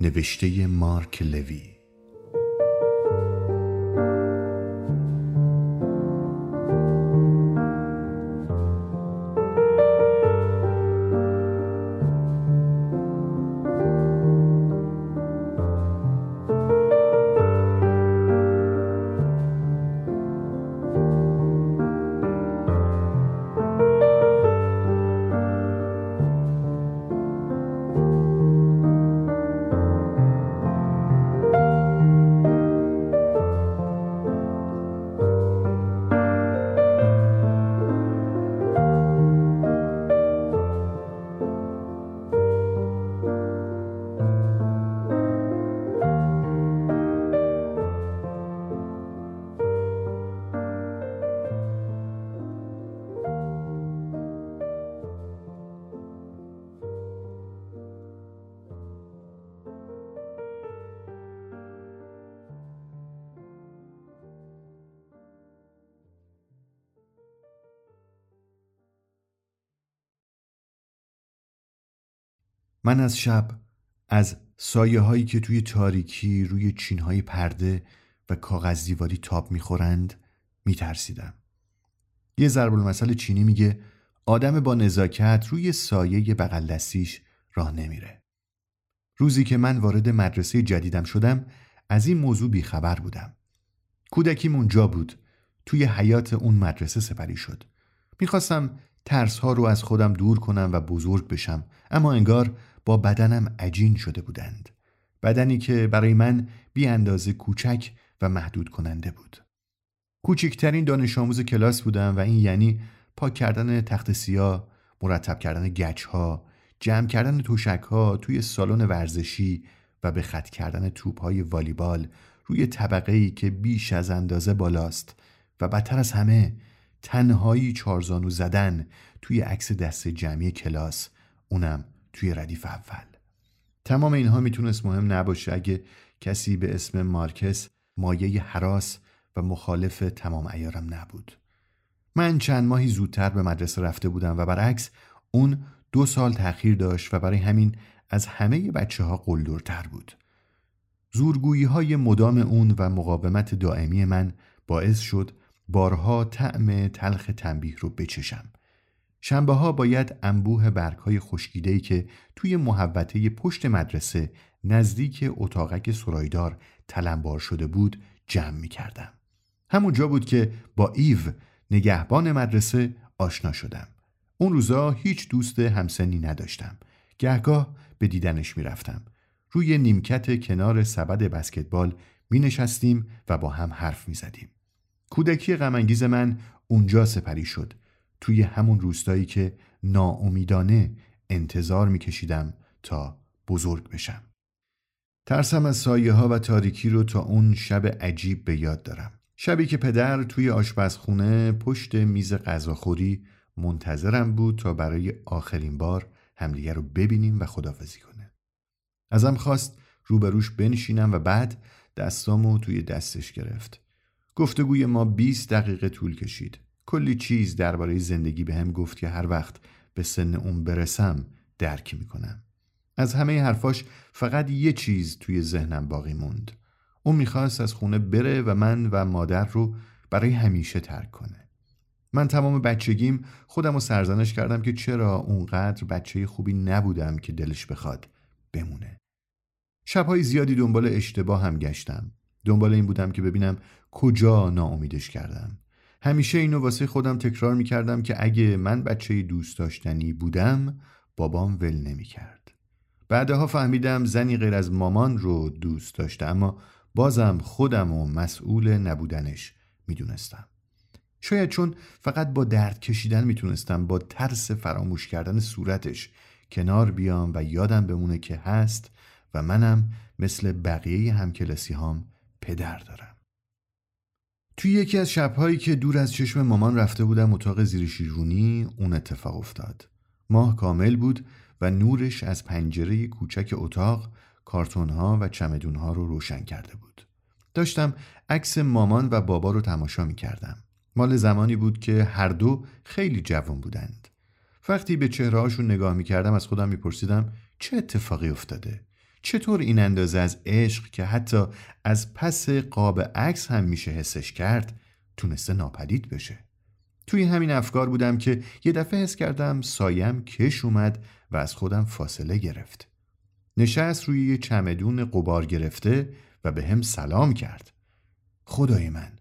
نوشته مارک لوی. من از شب از سایه هایی که توی تاریکی روی چین های پرده و کاغذ دیواری تاب می‌خورند میترسیدم. یه ضرب المثل چینی میگه آدم با نزاکت روی سایه بغل دستیش راه نمیره. روزی که من وارد مدرسه جدیدم شدم از این موضوع بیخبر بودم. کودکیم اونجا بود. توی حیات اون مدرسه سپری شد. می‌خواستم ترس ها رو از خودم دور کنم و بزرگ بشم اما انگار با بدنم عجین شده بودند. بدنی که برای من بی اندازه کوچک و محدود کننده بود. کوچکترین دانش آموز کلاس بودم و این یعنی پاک کردن تخت سیاه مرتب کردن گچ ها جمع کردن توشک ها توی سالن ورزشی و به خط کردن توپ های والیبال روی طبقه ای که بیش از اندازه بالاست و بدتر از همه تنهایی چارزانو زدن توی عکس دست جمعی کلاس اونم توی ردیف اول. تمام اینها می‌تونست مهم نباشه اگه کسی به اسم مارکس مایه حراس و مخالف تمام ایارم نبود. من چند ماهی زودتر به مدرسه رفته بودم و برعکس اون دو سال تأخیر داشت و برای همین از همه بچه ها قلدرتر بود. زورگویی های مدام اون و مقاومت دائمی من باعث شد بارها طعم تلخ تنبیه رو بچشم. شنبه ها باید انبوه برگ های خشکیده که توی محوطه پشت مدرسه نزدیک اتاقک سرایدار تلمبار شده بود جمع می کردم. همونجا بود که با ایو نگهبان مدرسه آشنا شدم. اون روزا هیچ دوست همسنی نداشتم. گهگاه به دیدنش می رفتم. روی نیمکت کنار سبد بسکتبال می نشستیم و با هم حرف می زدیم. کودکی غمانگیز من اونجا سپری شد توی همون روستایی که ناامیدانه انتظار میکشیدم تا بزرگ بشم. ترسم از سایه ها و تاریکی رو تا اون شب عجیب به یاد دارم. شبی که پدر توی آشپزخونه پشت میز غذاخوری منتظرم بود تا برای آخرین بار همدیگه رو ببینیم و خدافزی کنه. ازم خواست روبروش بنشینم و بعد دستامو توی دستش گرفت. گفتگوی ما 20 دقیقه طول کشید. کلی چیز درباره زندگی به هم گفت که هر وقت به سن اون برسم درک می‌کنم. از همه حرفاش فقط یه چیز توی ذهنم باقی موند. اون می‌خواست از خونه بره و من و مادر رو برای همیشه ترک کنه. من تمام بچگیم خودم رو سرزنش کردم که چرا اونقدر بچه خوبی نبودم که دلش بخواد بمونه. شبهای زیادی دنبال اشتباه هم گشتم. دنبال این بودم که ببینم کجا ناامیدش کردم. همیشه اینو واسه خودم تکرار می‌کردم که اگه من بچه دوست داشتنی بودم بابام ول نمی‌کرد. بعدها فهمیدم زنی غیر از مامان رو دوست داشته اما بازم خودم و مسئول نبودنش می‌دونستم. شاید چون فقط با درد کشیدن می‌تونستم با ترس فراموش کردن صورتش کنار بیام و یادم بمونه که هست و منم مثل بقیه همکلاسی هام پدر دارم توی یکی از شبهایی که دور از چشم مامان رفته بودم اتاق زیر شیرونی اون اتفاق افتاد. ماه کامل بود و نورش از پنجره کوچک اتاق کارتونها و چمدونها رو روشن کرده بود. داشتم عکس مامان و بابا رو تماشا می کردم مال زمانی بود که هر دو خیلی جوان بودند. وقتی به چهرهاشون نگاه می کردم از خودم می پرسیدم چه اتفاقی افتاده؟ چطور این اندازه از عشق که حتی از پس قاب عکس هم میشه حسش کرد تونسته ناپدید بشه؟ توی همین افکار بودم که یه دفعه حس کردم سایم کش اومد و از خودم فاصله گرفت. نشست روی یه چمدون قبار گرفته و به هم سلام کرد. خدای من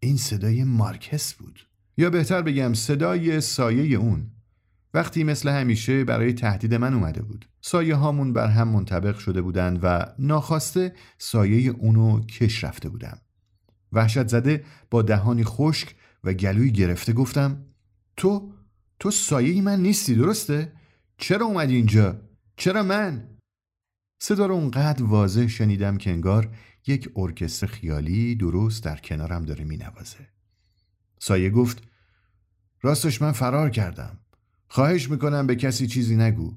این صدای مارکس بود. یا بهتر بگم صدای سایه اون. وقتی مثل همیشه برای تهدید من اومده بود سایه هامون بر هم منطبق شده بودند و ناخواسته سایه اونو کش رفته بودم وحشت زده با دهانی خشک و گلوی گرفته گفتم تو تو سایه من نیستی درسته؟ چرا اومدی اینجا؟ چرا من؟ صدا رو اونقدر واضح شنیدم که انگار یک ارکستر خیالی درست در کنارم داره مینوازه سایه گفت راستش من فرار کردم خواهش می‌کنم به کسی چیزی نگو.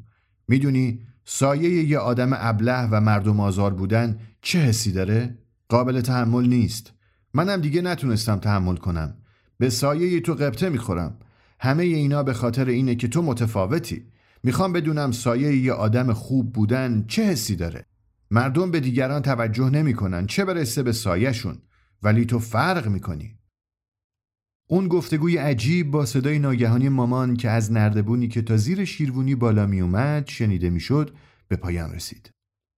می‌دونی سایه یه آدم ابله و مردم آزار بودن چه حسی داره؟ قابل تحمل نیست. منم دیگه نتونستم تحمل کنم. به سایه تو قبطه می‌خورم. همه اینا به خاطر اینه که تو متفاوتی. می‌خوام بدونم سایه یه آدم خوب بودن چه حسی داره. مردم به دیگران توجه نمی‌کنن. چه برسه به سایهشون؟ ولی تو فرق می‌کنی. اون گفتگوی عجیب با صدای ناگهانی مامان که از نردبونی که تا زیر شیروونی بالا میومد شنیده می‌شد به پایان رسید.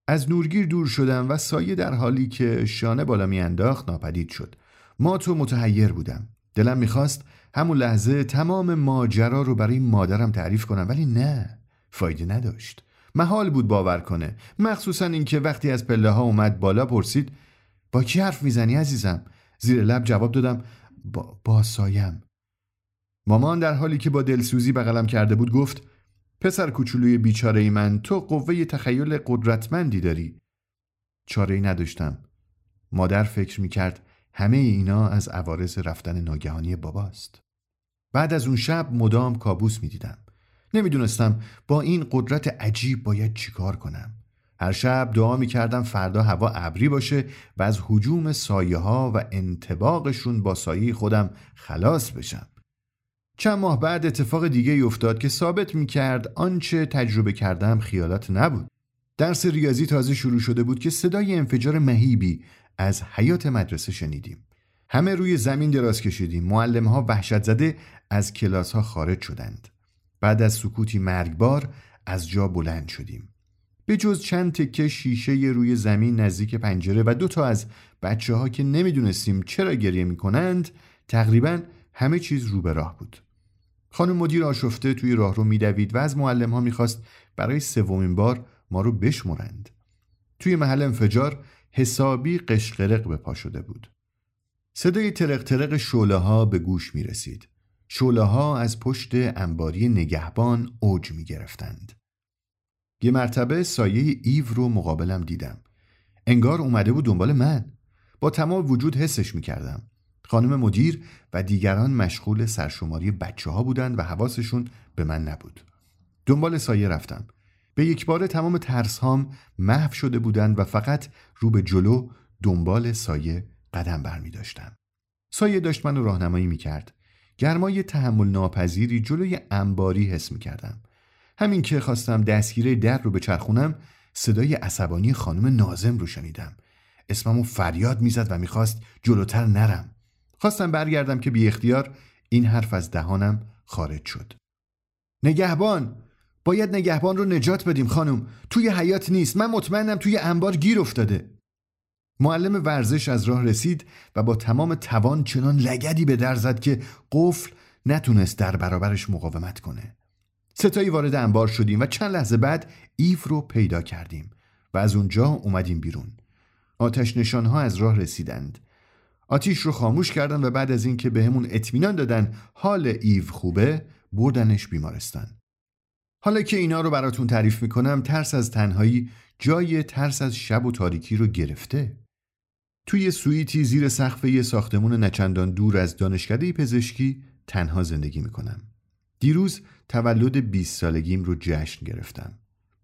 از نورگیر دور شدم و سایه در حالی که شانه بالا میانداخت ناپدید شد. ما تو متحیر بودم. دلم می‌خواست همون لحظه تمام ماجرا رو برای مادرم تعریف کنم ولی نه فایده نداشت. محال بود باور کنه. مخصوصا اینکه وقتی از پله ها اومد بالا پرسید با کی حرف می‌زنی عزیزم؟ زیر لب جواب دادم با, با سایم. مامان در حالی که با دلسوزی بغلم کرده بود گفت پسر کوچولوی بیچاره من تو قوه تخیل قدرتمندی داری. چاره ای نداشتم. مادر فکر می‌کرد همه اینا از عوارض رفتن ناگهانی باباست. بعد از اون شب مدام کابوس می‌دیدم. نمی‌دونستم با این قدرت عجیب باید چیکار کنم. هر شب دعا می‌کردم فردا هوا ابری باشه و از حجوم سایه ها و انتباقشون با سایه خودم خلاص بشم. چند ماه بعد اتفاق دیگه افتاد که ثابت می‌کرد آنچه تجربه کردم خیالات نبود. درس ریاضی تازه شروع شده بود که صدای انفجار مهیبی از حیات مدرسه شنیدیم. همه روی زمین دراز کشیدیم. معلم ها وحشت زده از کلاس ها خارج شدند. بعد از سکوتی مرگبار از جا بلند شدیم. به جز چند تکه شیشه روی زمین نزدیک پنجره و دو تا از بچه ها که نمی‌دونستیم چرا گریه می‌کنند تقریبا همه چیز رو به راه بود. خانم مدیر آشفته توی راه رو میدوید و از معلم ها می‌خواست برای سومین بار ما رو بشمرند. توی محل انفجار حسابی قشقرق به پا شده بود. صدای ترق ترق شوله ها به گوش می رسید شوله ها از پشت انباری نگهبان اوج می گرفتند یه مرتبه سایه ایو رو مقابلم دیدم انگار اومده بود دنبال من با تمام وجود حسش می کردم خانم مدیر و دیگران مشغول سرشماری بچه ها بودند و حواسشون به من نبود دنبال سایه رفتم به یک بار تمام ترس هام محو شده بودند و فقط رو به جلو دنبال سایه قدم برمی داشتم. سایه داشت منو راهنمایی می کرد. گرمای تحمل ناپذیری جلوی انباری حس می کردم. همین که خواستم دستگیره در رو بچرخونم صدای عصبانی خانم نازم رو شنیدم. اسممو فریاد می‌زد و می‌خواست جلوتر نرم. خواستم برگردم که بی اختیار این حرف از دهانم خارج شد. نگهبان باید نگهبان رو نجات بدیم خانم توی حیات نیست من مطمئنم توی انبار گیر افتاده معلم ورزش از راه رسید و با تمام توان چنان لگدی به در زد که قفل نتونست در برابرش مقاومت کنه ستایی وارد انبار شدیم و چند لحظه بعد ایف رو پیدا کردیم و از اونجا اومدیم بیرون. آتش نشانها از راه رسیدند. آتیش رو خاموش کردن و بعد از اینکه بهمون اطمینان دادن حال ایو خوبه بردنش بیمارستان. حالا که اینا رو براتون تعریف می‌کنم ترس از تنهایی جای ترس از شب و تاریکی رو گرفته. توی سویتی زیر سقف یه ساختمون نچندان دور از دانشکده پزشکی تنها زندگی می‌کنم. دیروز تولد 20 سالگیم رو جشن گرفتم.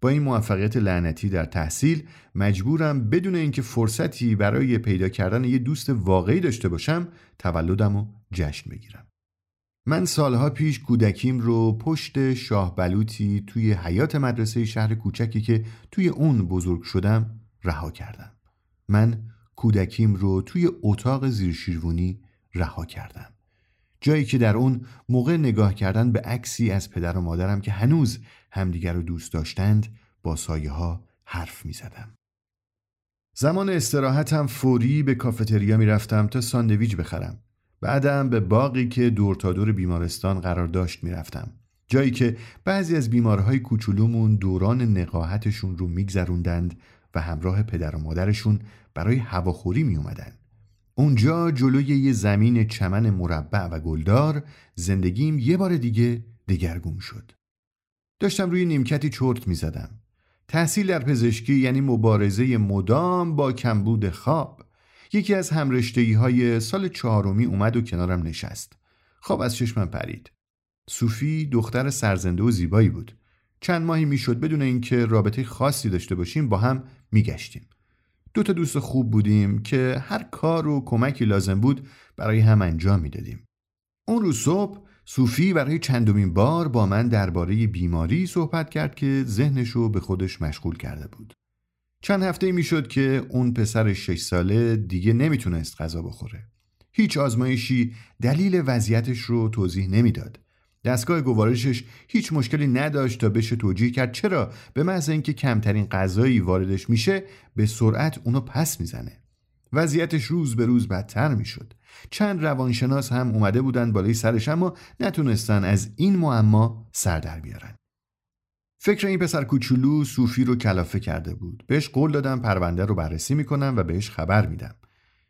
با این موفقیت لعنتی در تحصیل مجبورم بدون اینکه فرصتی برای پیدا کردن یه دوست واقعی داشته باشم تولدم رو جشن بگیرم. من سالها پیش کودکیم رو پشت شاه بلوطی توی حیات مدرسه شهر کوچکی که توی اون بزرگ شدم رها کردم. من کودکیم رو توی اتاق زیرشیروانی رها کردم. جایی که در اون موقع نگاه کردن به عکسی از پدر و مادرم که هنوز همدیگر رو دوست داشتند با سایه ها حرف می زدم. زمان استراحتم فوری به کافتریا می رفتم تا ساندویج بخرم. بعدم به باقی که دور تا دور بیمارستان قرار داشت می رفتم. جایی که بعضی از بیمارهای کوچولومون دوران نقاهتشون رو میگذروندند و همراه پدر و مادرشون برای هواخوری می اومدن. اونجا جلوی یه زمین چمن مربع و گلدار زندگیم یه بار دیگه دگرگون شد. داشتم روی نیمکتی چرت می زدم. تحصیل در پزشکی یعنی مبارزه مدام با کمبود خواب. یکی از همرشتهی های سال چهارمی اومد و کنارم نشست. خواب از چشمم پرید. صوفی دختر سرزنده و زیبایی بود. چند ماهی می‌شد بدون اینکه رابطه خاصی داشته باشیم با هم میگشتیم. دو تا دوست خوب بودیم که هر کار و کمکی لازم بود برای هم انجام می‌دادیم. اون روز صبح صوفی برای چندمین بار با من درباره بیماری صحبت کرد که ذهنش رو به خودش مشغول کرده بود. چند هفته می‌شد که اون پسر شش ساله دیگه نمی‌تونست غذا بخوره. هیچ آزمایشی دلیل وضعیتش رو توضیح نمی‌داد. دستگاه گوارشش هیچ مشکلی نداشت تا بشه توجیه کرد. چرا؟ به محض اینکه کمترین غذایی واردش میشه به سرعت اونو پس می‌زنه. وضعیتش روز به روز بدتر می‌شد. چند روانشناس هم اومده بودن بالای سرش اما نتونستن از این معما سر در بیارن. فکر این پسر کوچولو صوفی رو کلافه کرده بود. بهش قول دادم پرونده رو بررسی می‌کنم و بهش خبر میدم.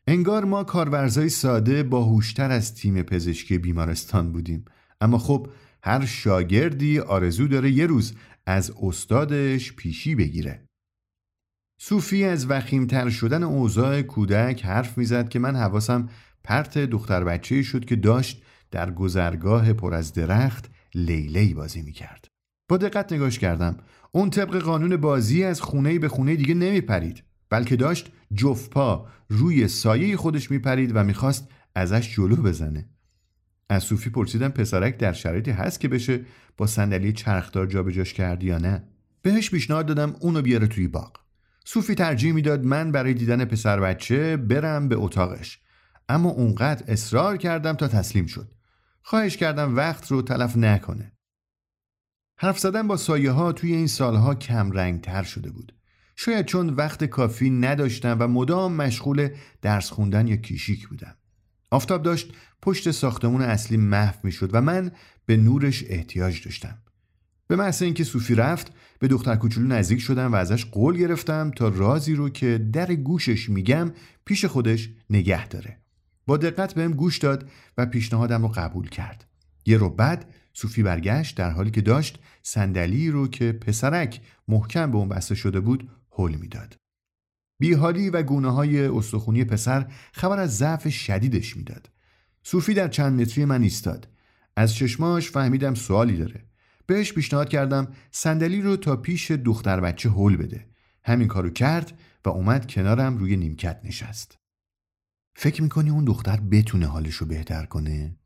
انگار ما کارورزای ساده باهوشتر از تیم پزشکی بیمارستان بودیم. اما خب هر شاگردی آرزو داره یه روز از استادش پیشی بگیره. صوفی از وخیمتر شدن اوضاع کودک حرف می‌زد که من حواسم پرت دختر بچه شد که داشت در گذرگاه پر از درخت لیلی بازی می‌کرد. با دقت نگاش کردم. اون طبق قانون بازی از خونه به خونه دیگه نمیپرید بلکه داشت جفپا روی سایه خودش میپرید و می‌خواست ازش جلو بزنه. از صوفی پرسیدم پسرک در شرایطی هست که بشه با صندلی چرخدار جابجاش کرد یا نه؟ بهش پیشنهاد دادم اونو بیاره توی باغ. صوفی ترجیح می‌داد من برای دیدن پسر بچه برم به اتاقش. اما اونقدر اصرار کردم تا تسلیم شد. خواهش کردم وقت رو تلف نکنه. حرف زدن با سایه ها توی این سالها کم رنگ تر شده بود. شاید چون وقت کافی نداشتم و مدام مشغول درس خوندن یا کیشیک بودم. آفتاب داشت پشت ساختمون اصلی محو می‌شد و من به نورش احتیاج داشتم. به محض اینکه صوفی رفت به دختر کوچولو نزدیک شدم و ازش قول گرفتم تا رازی رو که در گوشش میگم پیش خودش نگه داره. با دقت بهم گوش داد و پیشنهادم رو قبول کرد. یه رو بعد صوفی برگشت در حالی که داشت صندلی رو که پسرک محکم به اون بسته شده بود حل می‌داد. بیحالی و گونه های استخونی پسر خبر از ضعف شدیدش می‌داد. صوفی در چند متری من ایستاد. از چشماش فهمیدم سوالی داره. بهش پیشنهاد کردم صندلی رو تا پیش دختر بچه هول بده. همین کارو کرد و اومد کنارم روی نیمکت نشست. فکر می‌کنی اون دختر بتونه حالشو بهتر کنه؟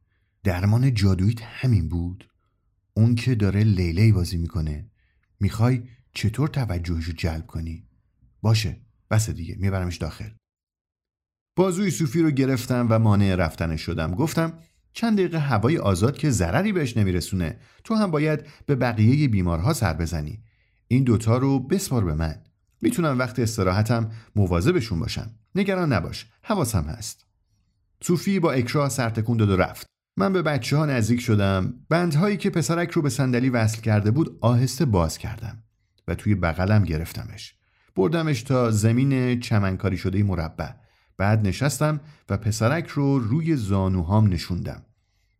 درمان جادوییت همین بود؟ اون که داره لیلی بازی می‌کنه. می‌خوای چطور توجهشو جلب کنی؟ باشه. بس دیگه میبرمش داخل. بازوی صوفی رو گرفتم و مانع رفتنش شدم. گفتم چند دقیقه هوای آزاد که ضرری بهش نمیرسونه. تو هم باید به بقیه بیمارها سر بزنی. این دوتا رو بسپار به من. می‌تونم وقت استراحتم مواظبشون باشم. نگران نباش حواسم هست. صوفی با اکراه سرتکون داد و رفت. من به بچه ها نزدیک شدم. بندهایی که پسرک رو به صندلی وصل کرده بود آهسته باز کردم و توی بغلم گرفتمش. بردمش تا زمین چمنکاری شده مربع. بعد نشستم و پسرک رو روی زانوهام نشوندم.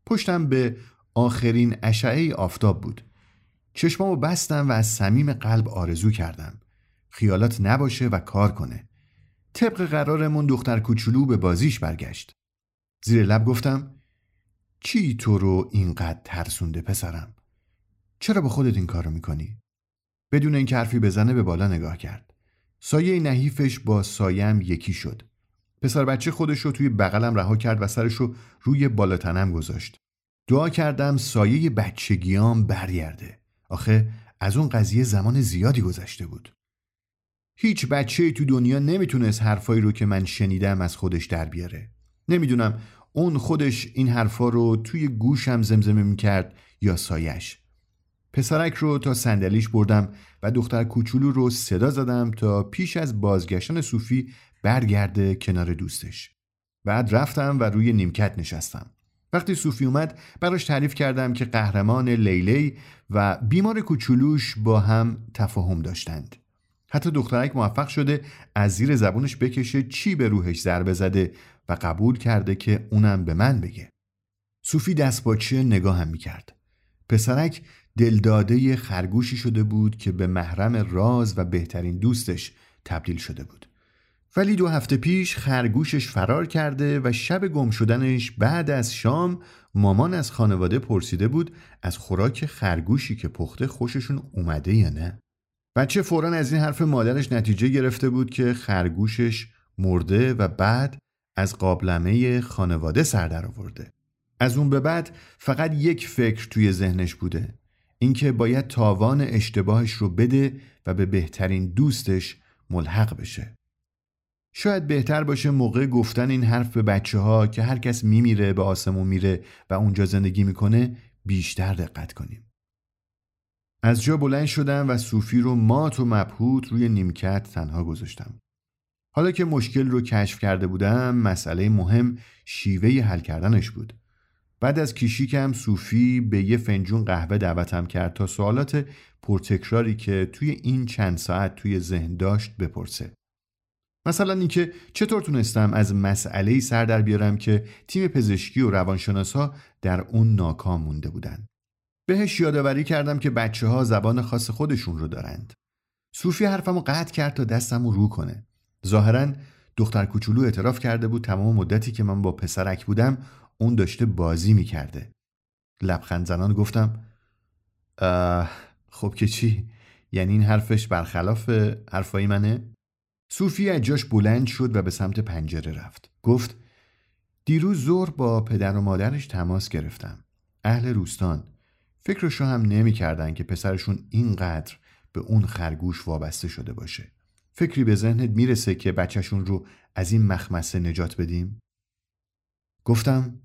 پشتم به آخرین اشعه آفتاب بود. چشمامو بستم و از صمیم قلب آرزو کردم. خیالات نباشه و کار کنه. طبق قرارمون دختر کوچولو به بازیش برگشت. زیر لب گفتم چی تو رو اینقدر ترسونده پسرم؟ چرا به خودت این کارو می‌کنی؟ بدون اینکه حرفی بزنه به بالا نگاه کرد. سایه نحیفش با سایم یکی شد. پسر بچه خودش رو توی بغلم رها کرد و سرش رو روی بالاتنم گذاشت. دعا کردم سایه بچگیام برگرده. آخه از اون قضیه زمان زیادی گذشته بود. هیچ بچه تو دنیا نمی‌تونست حرفایی رو که من شنیدم از خودش در بیاره. نمی‌دونم اون خودش این حرفا رو توی گوشم زمزمه می‌کرد یا سایش پسرک رو تا صندلیش بردم و دختر کوچولو رو صدا زدم تا پیش از بازگشتن صوفی برگرده کنار دوستش. بعد رفتم و روی نیمکت نشستم. وقتی صوفی اومد براش تعریف کردم که قهرمان لیلی و بیمار کوچولوش با هم تفاهم داشتند. حتی دخترک موفق شده از زیر زبونش بکشه چی به روحش ضربه زده و قبول کرده که اونم به من بگه. صوفی دستباچه نگاه هم می‌کرد. پسرک دلداده خرگوشی شده بود که به محرم راز و بهترین دوستش تبدیل شده بود. ولی دو هفته پیش خرگوشش فرار کرده و شب گم شدنش بعد از شام مامان از خانواده پرسیده بود از خوراک خرگوشی که پخته خوششون اومده یا نه. بچه فورا از این حرف مادرش نتیجه گرفته بود که خرگوشش مرده و بعد از قابلمه خانواده سر در آورده. از اون به بعد فقط یک فکر توی ذهنش بوده. اینکه باید تاوان اشتباهش رو بده و به بهترین دوستش ملحق بشه. شاید بهتر باشه موقع گفتن این حرف به بچه ها که هر کس میمیره به آسمون میره و اونجا زندگی می‌کنه بیشتر دقت کنیم. از جا بلند شدم و صوفی رو مات و مبهوت روی نیمکت تنها گذاشتم. حالا که مشکل رو کشف کرده بودم مسئله مهم شیوه حل کردنش بود. بعد از کیشیکم صوفی به یه فنجون قهوه دعوتم کرد تا سوالات پرتکراری که توی این چند ساعت توی ذهن داشت بپرسه. مثلا اینکه چطور تونستم از مسئله سر در بیارم که تیم پزشکی و روانشناس ها در اون ناکام مونده بودن. بهش یادآوری کردم که بچه ها زبان خاص خودشون رو دارند. صوفی حرفمو قطع کرد تا دستمو رو کنه. ظاهرا دختر کوچولو اعتراف کرده بود تمام مدتی که من با پسرک بودم اون داشته بازی می‌کرده لبخند زنان گفتم خب که چی؟ یعنی این حرفش برخلاف حرفایی منه؟ صوفی از جاش بلند شد و به سمت پنجره رفت گفت دیروز زور با پدر و مادرش تماس گرفتم اهل روستان فکرشو هم نمی کردن که پسرشون اینقدر به اون خرگوش وابسته شده باشه فکری به ذهنت می‌رسه که بچهشون رو از این مخمسه نجات بدیم؟ گفتم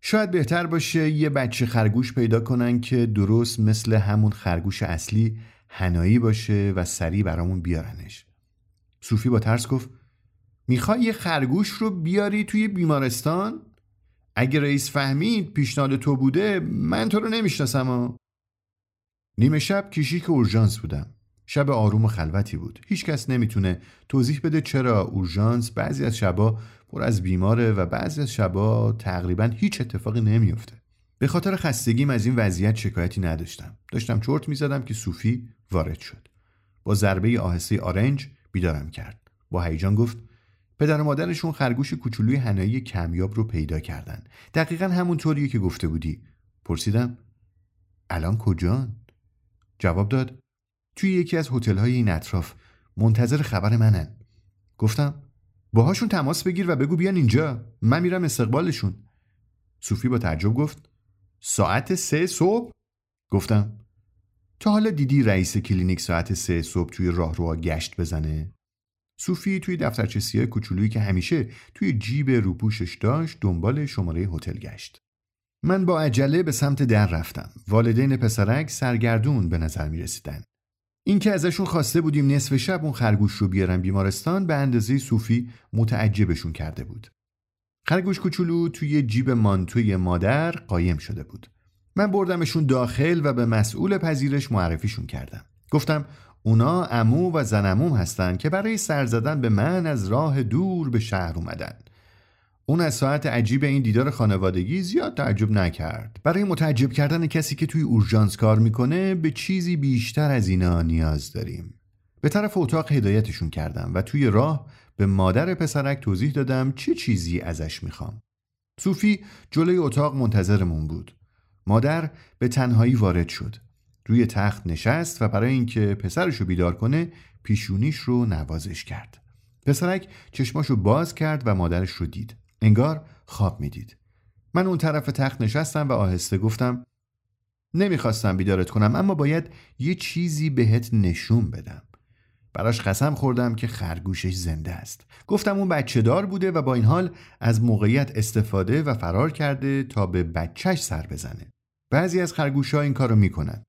شاید بهتر باشه یه بچه خرگوش پیدا کنن که درست مثل همون خرگوش اصلی هنایی باشه و سریع برامون بیارنش. صوفی با ترس گفت می‌خوای یه خرگوش رو بیاری توی بیمارستان؟ اگه رئیس فهمید پیشنهاد تو بوده من تو رو نمی‌شناسم نیمه شب کشیک اورژانس بودم. شب آروم و خلوتی بود. هیچکس نمی‌تونه توضیح بده چرا اورژانس بعضی از شبا پر از بیماره و بعضی از شبا تقریبا هیچ اتفاقی نمیافته. به خاطر خستگیم از این وضعیت شکایتی نداشتم. داشتم چرت می‌زدم که صوفی وارد شد. با ضربه آهسته آرنج بیدارم کرد. با هیجان گفت پدر و مادرشون خرگوش کوچولوی هنایی کمیاب رو پیدا کردن. دقیقا همون طوریه که گفته بودی. پرسیدم الان کجان؟ جواب داد توی یکی از هتل‌های این اطراف. منتظر خبر منن. گفتم باهاشون تماس بگیر و بگو بیان اینجا. من میرم استقبالشون. صوفی با تعجب گفت ساعت سه صبح؟ گفتم تا حالا دیدی رئیس کلینیک ساعت سه صبح توی راهروها گشت بزنه؟ صوفی توی دفترچه سیاه کوچولویی که همیشه توی جیب روپوشش داشت دنبال شماره هتل گشت. من با عجله به سمت در رفتم. والدین پسرک سرگردون به نظر می رسیدن اینکه ازشون خواسته بودیم نصف شب اون خرگوش رو بیارن بیمارستان به اندازه صوفی متعجبشون کرده بود. خرگوش کوچولو توی جیب مانتوی مادر قایم شده بود. من بردمشون داخل و به مسئول پذیرش معرفیشون کردم. گفتم اونا امو و زنموم هستن که برای سر زدن به من از راه دور به شهر اومدن. اون از ساعت عجیب این دیدار خانوادگی زیاد تعجب نکرد برای متعجب کردن کسی که توی اورژانس کار می‌کنه به چیزی بیشتر از اینا نیاز داریم به طرف اتاق هدایتشون کردم و توی راه به مادر پسرک توضیح دادم چه چیزی ازش می‌خوام. صوفی جلوی اتاق منتظرمون بود. مادر به تنهایی وارد شد. روی تخت نشست و برای اینکه پسرش رو بیدار کنه پیشونیش رو نوازش کرد. پسرک چشماشو باز کرد و مادرش رو دید. انگار خواب می‌دید. من اون طرف تخت نشستم و آهسته گفتم نمی‌خواستم بیدارت کنم اما باید یه چیزی بهت نشون بدم. براش قسم خوردم که خرگوشش زنده است. گفتم اون بچه دار بوده و با این حال از موقعیت استفاده و فرار کرده تا به بچهش سر بزنه. بعضی از خرگوش ها این کارو می‌کنن.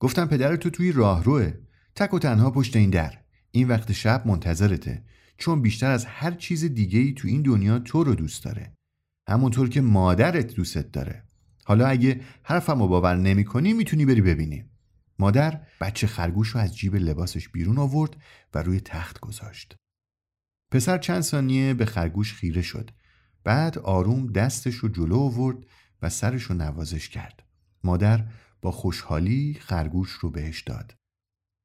گفتم پدر تو توی راهروه. تک و تنها پشت این در. این وقت شب منتظرته. چون بیشتر از هر چیز دیگه ای تو این دنیا تو رو دوست داره. همونطور که مادرت دوستت داره. حالا اگه حرفمو باور نمی‌کنی می‌تونی بری ببینی. مادر بچه خرگوش رو از جیب لباسش بیرون آورد و روی تخت گذاشت. پسر چند ثانیه به خرگوش خیره شد. بعد آروم دستش رو جلو آورد و سرش رو نوازش کرد. مادر با خوشحالی خرگوش رو بهش داد.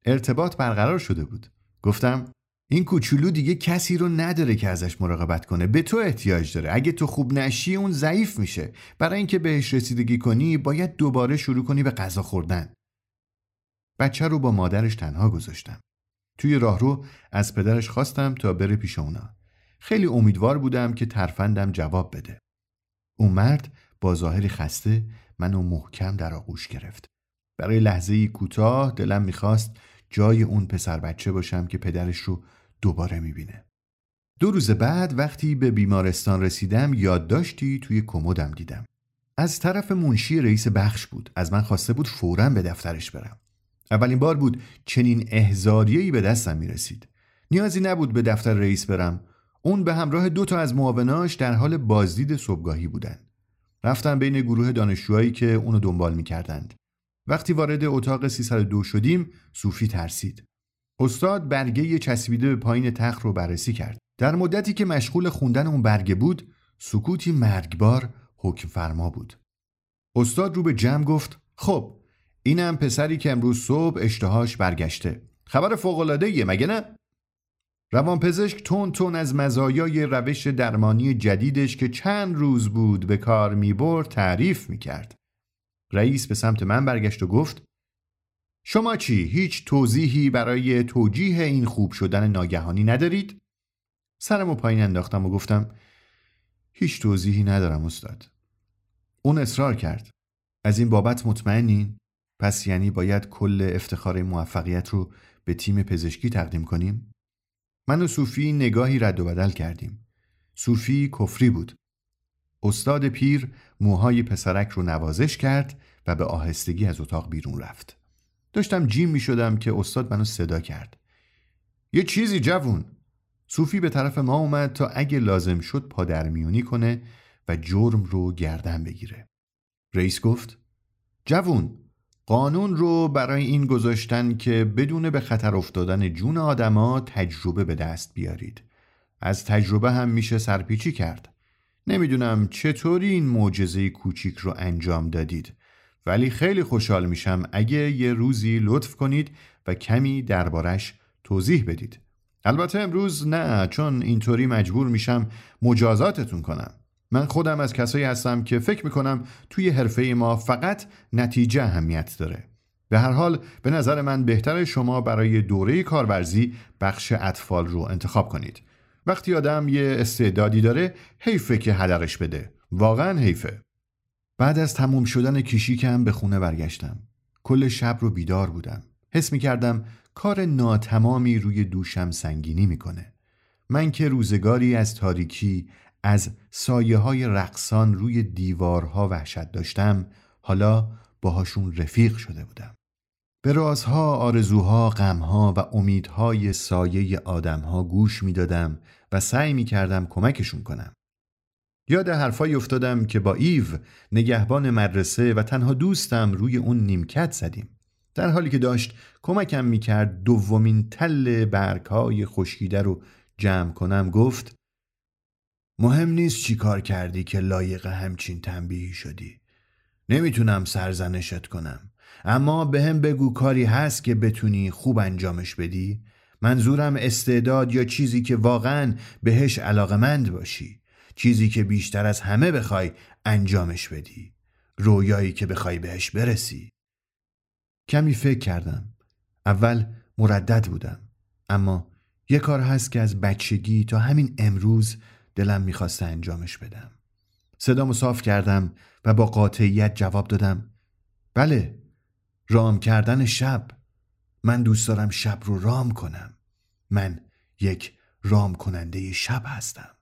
ارتباط برقرار شده بود. گفتم این کوچولو دیگه کسی رو نداره که ازش مراقبت کنه به تو احتیاج داره اگه تو خوب نشی اون ضعیف میشه برای اینکه بهش رسیدگی کنی باید دوباره شروع کنی به غذا خوردن بچه رو با مادرش تنها گذاشتم. توی راهرو از پدرش خواستم تا بره پیش اونا. خیلی امیدوار بودم که ترفندم جواب بده. اون مرد با ظاهری خسته منو محکم در آغوش گرفت. برای لحظه کوتاه دلم می‌خواست جای اون پسر بچه باشم که پدرش رو دوباره می‌بینه. دو روز بعد وقتی به بیمارستان رسیدم یادداشتی توی کمدم دیدم. از طرف منشی رئیس بخش بود. از من خواسته بود فورا به دفترش برم. اولین بار بود چنین احزاریهی به دستم می رسید. نیازی نبود به دفتر رئیس برم. اون به همراه دو تا از معاوناش در حال بازدید صبحگاهی بودن. رفتم بین گروه دانشجوهایی که اونو دنبال می کردند. وقتی وارد اتاق 302 شدیم صوفی ترسید. استاد برگه چسبیده به پایین تخت رو بررسی کرد. در مدتی که مشغول خوندن اون برگه بود سکوتی مرگبار حکم فرما بود. استاد رو به جمع گفت خب اینم پسری که امروز صبح اشتهاش برگشته خبر فوقلاده مگه نه؟ روانپزشک تون تون از مزایای روش درمانی جدیدش که چند روز بود به کار می برد تعریف می کرد. رئیس به سمت من برگشت و گفت شما چی؟ هیچ توضیحی برای توجیه این خوب شدن ناگهانی ندارید؟ سرمو پایین انداختم و گفتم هیچ توضیحی ندارم استاد. اون اصرار کرد. از این بابت مطمئنین؟ پس یعنی باید کل افتخار موفقیت رو به تیم پزشکی تقدیم کنیم؟ من و صوفی نگاهی رد و بدل کردیم. صوفی کفری بود. استاد پیر موهای پسرک رو نوازش کرد و به آهستگی از اتاق بیرون رفت. داشتم جیم می شدم که استاد منو صدا کرد. یه چیزی جوون. صوفی به طرف ما اومد تا اگه لازم شد پادرمیونی کنه و جرم رو گردن بگیره. رئیس گفت جوون قانون رو برای این گذاشتن که بدون به خطر افتادن جون آدما تجربه به دست بیارید. از تجربه هم میشه سرپیچی کرد. نمی‌دونم چطوری این معجزه کوچیک رو انجام دادید ولی خیلی خوشحال میشم اگه یه روزی لطف کنید و کمی دربارش توضیح بدید. البته امروز نه چون اینطوری مجبور میشم مجازاتتون کنم. من خودم از کسایی هستم که فکر می‌کنم توی حرفه ما فقط نتیجه اهمیت داره به هر حال به نظر من بهتر شما برای دوره کارورزی بخش اطفال رو انتخاب کنید وقتی آدم یه استعدادی داره حیفه که هدرش بده واقعا حیفه بعد از تموم شدن کشیکم به خونه برگشتم. کل شب رو بیدار بودم. حس می کردم کار ناتمامی روی دوشم سنگینی می‌کنه. من که روزگاری از تاریکی از سایه های رقصان روی دیوارها وحشت داشتم حالا باهاشون رفیق شده بودم. به رازها، آرزوها، غمها و امیدهای سایه آدمها گوش می‌دادم و سعی می کردم کمکشون کنم. یاد حرفایی افتادم که با ایو نگهبان مدرسه و تنها دوستم روی اون نیمکت زدیم. در حالی که داشت کمکم می‌کرد دومین تل برگهای خشکیده رو جمع کنم گفت مهم نیست چی کار کردی که لایق همچین تنبیهی شدی. نمی‌تونم سرزنشت کنم. اما به هم بگو کاری هست که بتونی خوب انجامش بدی. منظورم استعداد یا چیزی که واقعا بهش علاقمند باشی. چیزی که بیشتر از همه بخوای انجامش بدی. رویایی که بخوای بهش برسی. کمی فکر کردم. اول مردد بودم. اما یه کار هست که از بچگی تا همین امروز دلم می‌خواسته انجامش بدم. صدامو صاف کردم و با قاطعیت جواب دادم. بله رام کردن شب. من دوست دارم شب رو رام کنم. من یک رام کننده شب هستم.